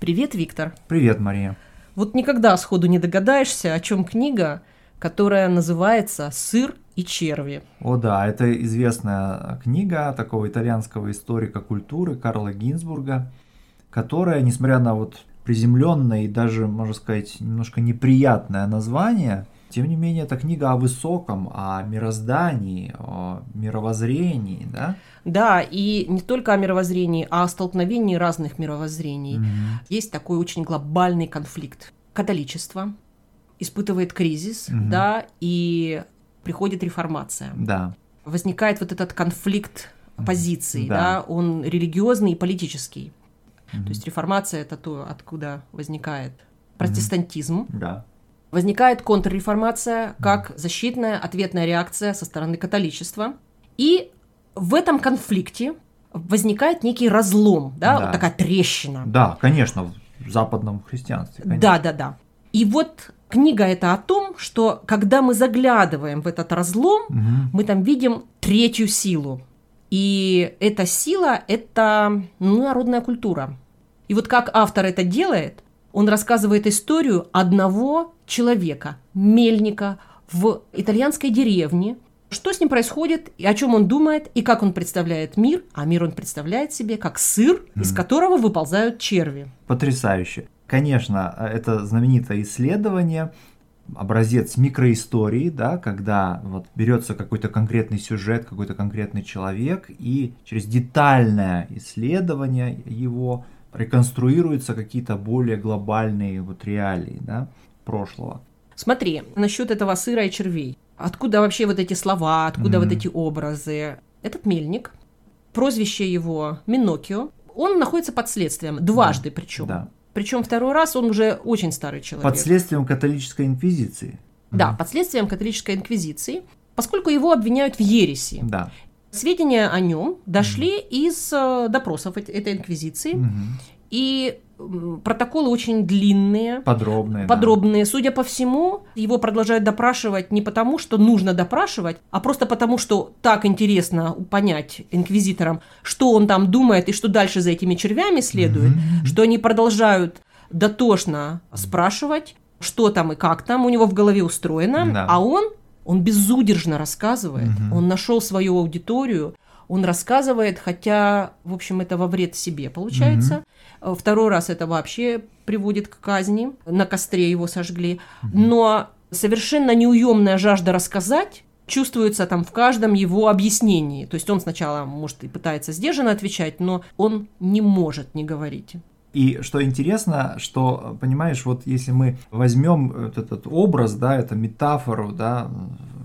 Привет, Виктор. Привет, Мария. Вот никогда сходу не догадаешься, о чем книга, которая называется «Сыр и черви». О да, это известная книга такого итальянского историка культуры Карла Гинзбурга, которая, несмотря на вот приземленное и даже, можно сказать, немножко неприятное название, тем не менее, это книга о высоком, о мироздании, о мировоззрении, да? Да, и не только о мировоззрении, а о столкновении разных мировоззрений. Мгм. Есть такой очень глобальный конфликт. Католичество испытывает кризис, Мгм. да, и приходит реформация. Да. Возникает вот этот конфликт позиций, Да. да, он религиозный и политический. Мгм. То есть реформация это то, откуда возникает протестантизм. Да. Возникает контрреформация как защитная ответная реакция со стороны католичества. И в этом конфликте возникает некий разлом, да, Да. вот такая трещина. Да, конечно, в западном христианстве. конечно. Да, да, да. И вот книга это о том, что когда мы заглядываем в этот разлом, Мгм. мы там видим третью силу. И эта сила – это ну, народная культура. И вот как автор это делает, он рассказывает историю одного человека, мельника в итальянской деревне, что с ним происходит, и о чем он думает, и как он представляет мир. А мир он представляет себе как сыр, из Мгм. которого выползают черви. Потрясающе. Конечно, это знаменитое исследование, образец микроистории, да, когда вот берется какой-то конкретный сюжет, какой-то конкретный человек, и через детальное исследование его реконструируются какие-то более глобальные вот реалии да, прошлого. Смотри, насчет этого сыра и червей. Откуда вообще вот эти слова, откуда Мгм. вот эти образы? Этот мельник, прозвище его Минокио, он находится под следствием, дважды причем. Да. Причем второй раз он уже очень старый человек. Под следствием католической инквизиции. Да, Мгм. под следствием католической инквизиции, поскольку его обвиняют в ереси. Да. Сведения о нем дошли из э, допросов эт- этой инквизиции, Мгм. и протоколы очень длинные, Подробные. да. подробные. Судя по всему, его продолжают допрашивать не потому, что нужно допрашивать, а просто потому, что так интересно понять инквизиторам, что он там думает и что дальше за этими червями следует, Мгм. что они продолжают дотошно спрашивать, что там и как там у него в голове устроено, Да. а он, он безудержно рассказывает, Мгм. он нашел свою аудиторию, он рассказывает, хотя, в общем, это во вред себе получается. Э, Второй раз это вообще приводит к казни, на костре его сожгли. Но совершенно неуемная жажда рассказать чувствуется там в каждом его объяснении. То есть он сначала, может, и пытается сдержанно отвечать, но он не может не говорить. И что интересно, что, понимаешь, вот если мы возьмем вот этот образ, да, это метафору, да,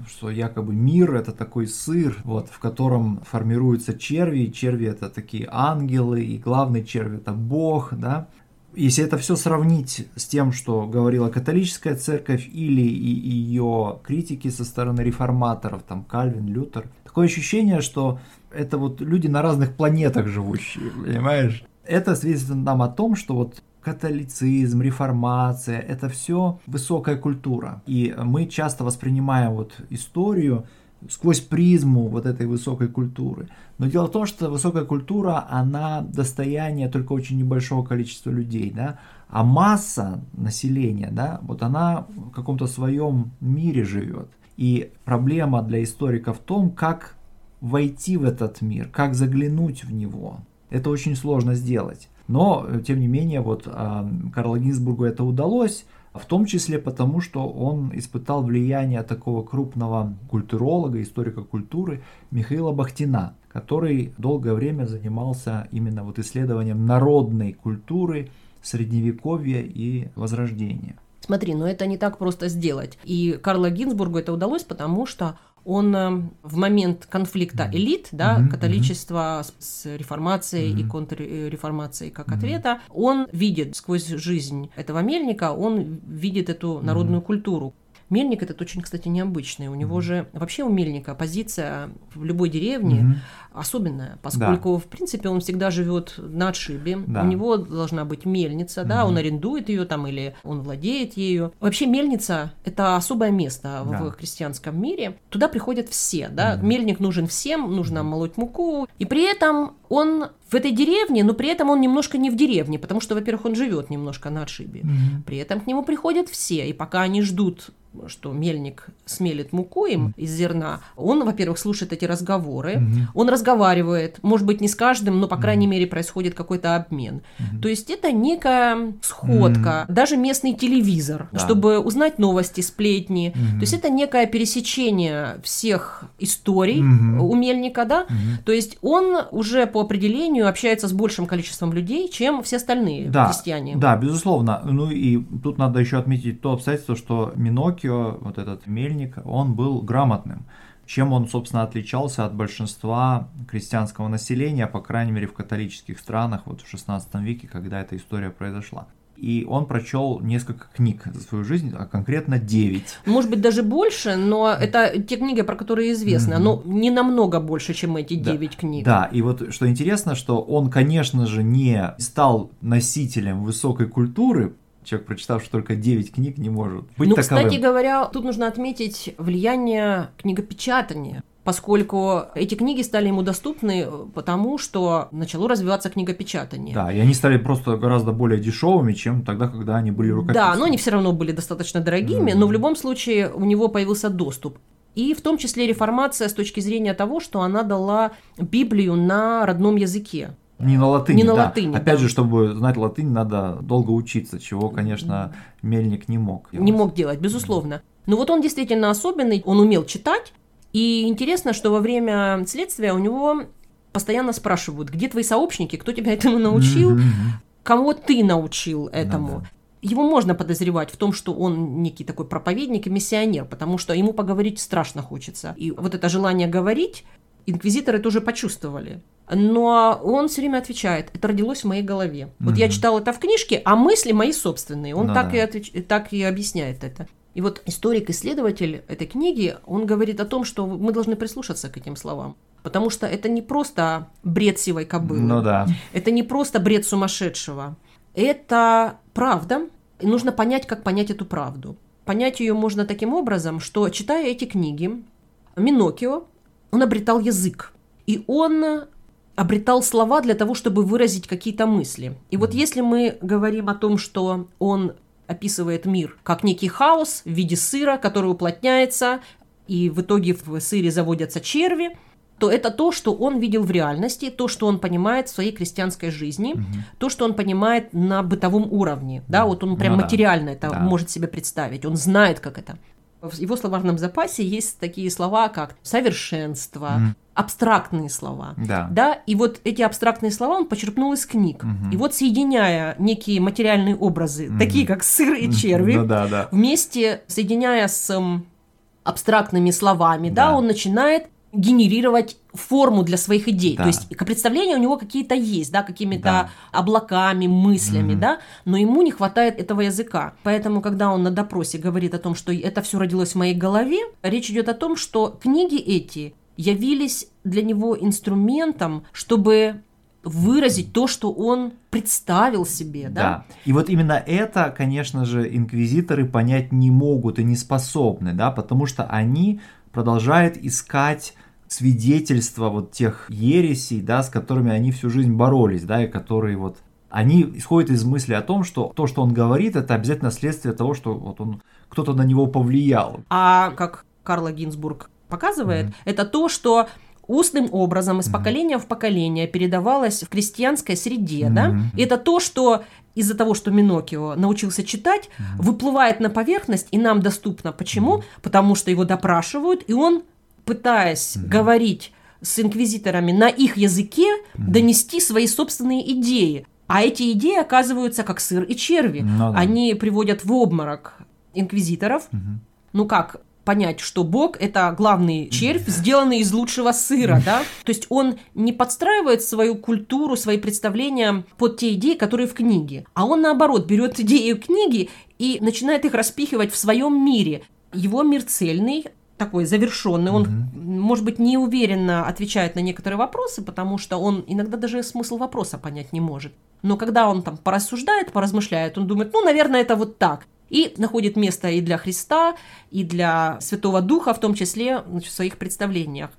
что якобы мир это такой сыр, вот, в котором формируются черви, и черви это такие ангелы, и главный червь это Бог, да. Если это все сравнить с тем, что говорила католическая церковь или и ее критики со стороны реформаторов, там Кальвин, Лютер, такое ощущение, что это вот люди на разных планетах живущие, понимаешь? Это свидетельствует нам о том, что вот католицизм, реформация – это все высокая культура. И мы часто воспринимаем вот историю сквозь призму вот этой высокой культуры. Но дело в том, что высокая культура, она достояние только очень небольшого количества людей, да, а масса населения, да, вот она в каком-то своем мире живет. И проблема для историка в том, как войти в этот мир, как заглянуть в него. Это очень сложно сделать. Но, э, тем не менее, вот э, Карлу Гинзбургу это удалось, в том числе потому, что он испытал влияние такого крупного культуролога, историка культуры Михаила Бахтина, который долгое время занимался именно вот исследованием народной культуры Средневековья и Возрождения. Смотри, но это не так просто сделать. И Карлу Гинзбургу это удалось, потому что он э, в момент конфликта элит, да, Мгм, католичества с, с реформацией и Мгм. контрреформацией как Мгм. ответа, он видит сквозь жизнь этого мельника, он видит эту народную культуру. Мельник этот очень, кстати, необычный. У него же вообще у Мельника позиция в любой деревне особенная, поскольку, в принципе, он всегда живет на отшибе. Да. У него должна быть мельница, да, он арендует ее там или он владеет ею. Вообще мельница – это особое место Да. в христианском мире. Туда приходят все, да. Мельник нужен всем, нужно молоть муку. И при этом он в этой деревне, но при этом он немножко не в деревне, потому что, во-первых, он живет немножко на отшибе. При этом к нему приходят все, и пока они ждут что мельник смелит муку им из зерна, он, во-первых, слушает эти разговоры, он разговаривает, может быть, не с каждым, но, по крайней мере, происходит какой-то обмен. То есть это некая сходка, даже местный телевизор, Да. чтобы узнать новости, сплетни. Мгм. То есть это некое пересечение всех историй Мгм. у мельника, да, Мгм. то есть он уже по определению общается с большим количеством людей, чем все остальные Да, крестьяне. да, безусловно. Ну и тут надо еще отметить то обстоятельство, что Минокио, вот этот мельник, он был грамотным. Чем он, собственно, отличался от большинства крестьянского населения, по крайней мере, в католических странах, вот в 16 веке, когда эта история произошла. И он прочел несколько книг за свою жизнь, а конкретно 9. Может быть, даже больше, но это те книги, про которые известно. Мгм. Но не намного больше, чем эти Да. девять книг. Да, и вот что интересно, что он, конечно же, не стал носителем высокой культуры. Человек, прочитавший только 9 книг, не может быть ну, таковым. кстати говоря, тут нужно отметить влияние книгопечатания. Поскольку эти книги стали ему доступны, э, потому что начало развиваться книгопечатание. Да, и они стали просто гораздо более дешевыми, чем тогда, когда они были рукописными. Да, но они все равно были достаточно дорогими, Мгм. но в любом случае у него появился доступ. И в том числе реформация с точки зрения того, что она дала Библию на родном языке. Не на латыни, Не на да. латыни, Опять да. же, чтобы знать латынь, надо долго учиться, чего, конечно, Мельник не мог. Не мог делать, безусловно. Но вот он действительно особенный, он умел читать. И интересно, что во время следствия у него постоянно спрашивают, где твои сообщники, кто тебя этому научил, кого ты научил этому. Ну да. Его можно подозревать в том, что он некий такой проповедник и миссионер, потому что ему поговорить страшно хочется. И вот это желание говорить инквизиторы тоже почувствовали. Но он все время отвечает, это родилось в моей голове. Вот я читал это в книжке, а мысли мои собственные. Он Ну так, да. и отвеч- так и объясняет это. И вот историк-исследователь этой книги, он говорит о том, что мы должны прислушаться к этим словам. Потому что это не просто бред сивой кобылы. Ну да. Это не просто бред сумасшедшего. Это правда. И нужно понять, как понять эту правду. Понять ее можно таким образом, что, читая эти книги, Минокио, он обретал язык. И он обретал слова для того, чтобы выразить какие-то мысли. И вот если мы говорим о том, что он описывает мир как некий хаос в виде сыра, который уплотняется, и в итоге в сыре заводятся черви, то это то, что он видел в реальности, то, что он понимает в своей крестьянской жизни, то, что он понимает на бытовом уровне. Да, вот он прям Ну да. материально это Да. может себе представить, он знает, как это. В его словарном запасе есть такие слова, как совершенство, Мгм. абстрактные слова. Да. Да, и вот эти абстрактные слова он почерпнул из книг. Мгм. И вот соединяя некие материальные образы, Мгм. такие как сыр и черви, Ну да, да. вместе соединяя с абстрактными словами, да. Да. он начинает генерировать форму для своих идей. Да. То есть представления у него какие-то есть, да, какими-то Да. облаками, мыслями, Мгм. да, но ему не хватает этого языка. Поэтому, когда он на допросе говорит о том, что это все родилось в моей голове, речь идет о том, что книги эти явились для него инструментом, чтобы выразить то, что он представил себе, да? Да. И вот именно это, конечно же, инквизиторы понять не могут и не способны, да, потому что они продолжают искать свидетельства вот тех ересей, да, с которыми они всю жизнь боролись, да, и которые вот они исходят из мысли о том, что то, что он говорит, это обязательно следствие того, что вот он кто-то на него повлиял. А как Карла Гинзбург показывает, Мгм. это то, что устным образом из Мгм. поколения в поколение передавалось в крестьянской среде, да? Мгм. И это то, что из-за того, что Минокио научился читать, выплывает на поверхность и нам доступно. Почему? Потому что его допрашивают, и он, пытаясь Мгм. говорить с инквизиторами на их языке, донести свои собственные идеи. А эти идеи оказываются как сыр и черви. Ну да. Они приводят в обморок инквизиторов, Мгм. ну как понять, что Бог – это главный червь, сделанный из лучшего сыра, да? То есть он не подстраивает свою культуру, свои представления под те идеи, которые в книге, а он, наоборот, берет идеи книги и начинает их распихивать в своем мире. его мир цельный, такой завершенный, он, Мгм. может быть, неуверенно отвечает на некоторые вопросы, потому что он иногда даже смысл вопроса понять не может. Но когда он там порассуждает, поразмышляет, он думает, ну, наверное, это вот так. И находит место и для Христа, и для Святого Духа, в том числе значит, в своих представлениях.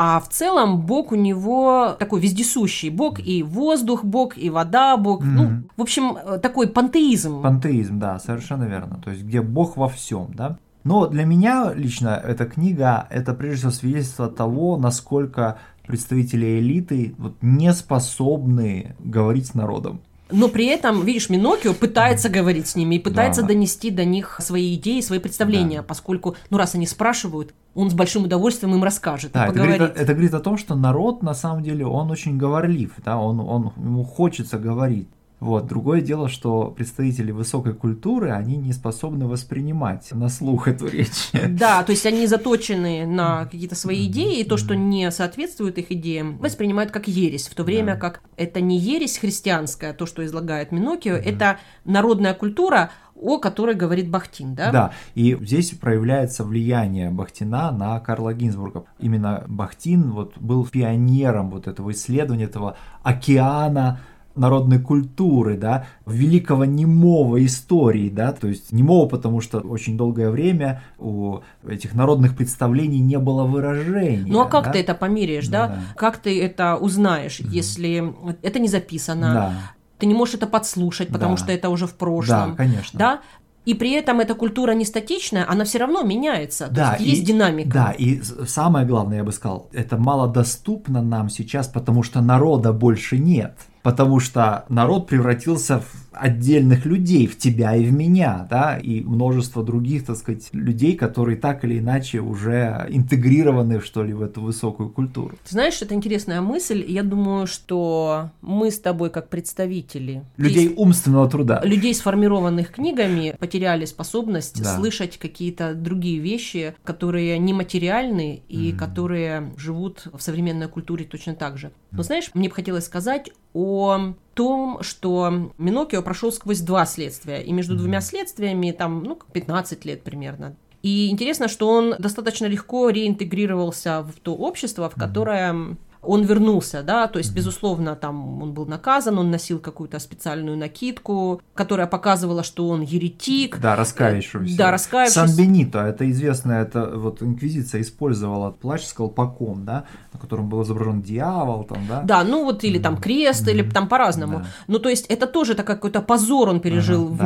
А в целом Бог у него такой вездесущий. Бог и воздух, Бог и вода, Бог. Ну, Мгм. в общем, э, такой пантеизм. Пантеизм, да, совершенно верно. То есть, где Бог во всем, да. Но для меня лично эта книга это прежде всего свидетельство того, насколько представители элиты вот, не способны говорить с народом. Но при этом, видишь, Минокио пытается говорить с ними и пытается Да. донести до них свои идеи, свои представления, Да. поскольку, ну, раз они спрашивают, он с большим удовольствием им расскажет Да, это говорит, это говорит о том, что народ на самом деле он очень говорлив, да, он, он ему хочется говорить. Вот. Другое дело, что представители высокой культуры, они не способны воспринимать на слух эту речь. Да, то есть они заточены на какие-то свои идеи, и то, что не соответствует их идеям, воспринимают как ересь, в то время Да. как это не ересь христианская, то, что излагает Минокио, это народная культура, о которой говорит Бахтин, да? Да, и здесь проявляется влияние Бахтина на Карла Гинзбурга. Именно Бахтин вот был пионером вот этого исследования, этого океана народной культуры, да, великого немого истории, да, то есть немого, потому что очень долгое время у этих народных представлений не было выражения. Ну а как да? ты это померяешь, да? Да. Как ты это узнаешь, если это не записано, Да, ты не можешь это подслушать, потому Да. что это уже в да, прошлом, конечно. да? И при этом эта культура не статичная, она все равно меняется, то Да, есть есть и- динамика. Да, и самое главное, я бы сказал, это малодоступно нам сейчас, потому что народа больше нет. Потому что народ превратился в отдельных людей, в тебя и в меня, да, и множество других, так сказать, людей, которые так или иначе уже интегрированы, что ли, в эту высокую культуру. Ты знаешь, это интересная мысль. Я думаю, что мы с тобой, как представители Людей умственного труда. людей, сформированных книгами, потеряли способность Да. слышать какие-то другие вещи, которые нематериальны и которые живут в современной культуре точно так же. Но знаешь, мне бы хотелось сказать о том, что Минокио прошел сквозь два следствия, и между двумя следствиями там, ну, 15 лет примерно. И интересно, что он достаточно легко реинтегрировался в то общество, в которое он вернулся, да, то есть, безусловно, там он был наказан, он носил какую-то специальную накидку, которая показывала, что он еретик. Да, раскаявшийся. Да, раскаявшийся. Сан-Бенито, это известно, это вот инквизиция использовала плащ с колпаком, да, на котором был изображен дьявол, там, да. Да, ну вот или там крест, или там по-разному. Да. Ну, то есть это тоже такой какой-то позор он пережил Ага, да.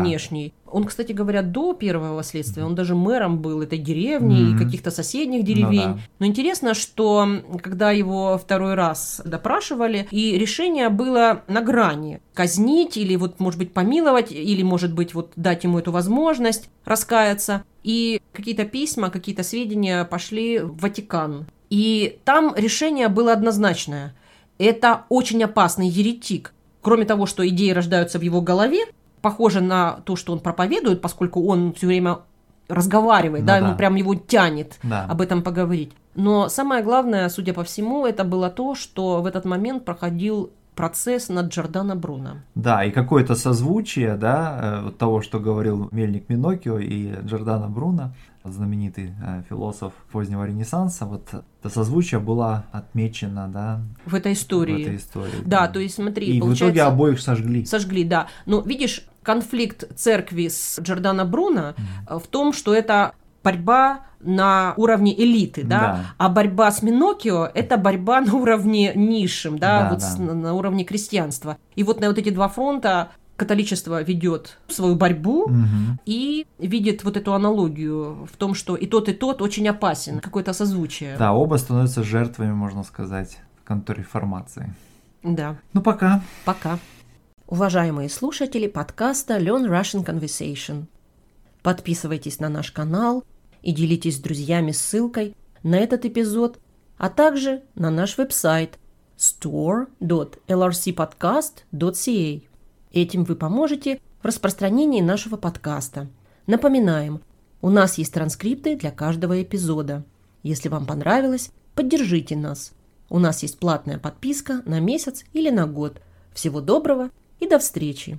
Он, кстати говоря, до первого следствия, он даже мэром был этой деревни и Мгм. каких-то соседних деревень. Ну да. Но интересно, что когда его второй раз допрашивали, и решение было на грани. Казнить или вот, может быть, помиловать, или, может быть, вот дать ему эту возможность раскаяться. И какие-то письма, какие-то сведения пошли в Ватикан. И там решение было однозначное. Это очень опасный еретик. Кроме того, что идеи рождаются в его голове, похоже на то, что он проповедует, поскольку он все время разговаривает, Ну да, да. ему прям его тянет Да. об этом поговорить. Но самое главное, судя по всему, это было то, что в этот момент проходил процесс над Джордано Бруно. Да, и какое-то созвучие, да, э, вот того, что говорил Мельник Минокио и Джордано Бруно, знаменитый э, философ позднего Ренессанса, вот это созвучие было отмечено, да, В этой истории. в этой истории. Да, то есть смотри, И в получается... итоге обоих сожгли. Сожгли, да. Но видишь, конфликт церкви с Джордано Бруно э, в том, что это борьба на уровне элиты, да, Да. а борьба с Минокио – это борьба на уровне низшем, да, Да, вот да. с- на, уровне крестьянства. И вот на вот эти два фронта католичество ведет свою борьбу Мгм. и видит вот эту аналогию в том, что и тот, и тот очень опасен, какое-то созвучие. Да, оба становятся жертвами, можно сказать, контрреформации. да. Ну, пока. Пока. Уважаемые слушатели подкаста Learn Russian Conversation. Подписывайтесь на наш канал и делитесь с друзьями ссылкой на этот эпизод, а также на наш веб-сайт store.lrcpodcast.ca. Этим вы поможете в распространении нашего подкаста. Напоминаем, у нас есть транскрипты для каждого эпизода. Если вам понравилось, поддержите нас. У нас есть платная подписка на месяц или на год. Всего доброго и до встречи!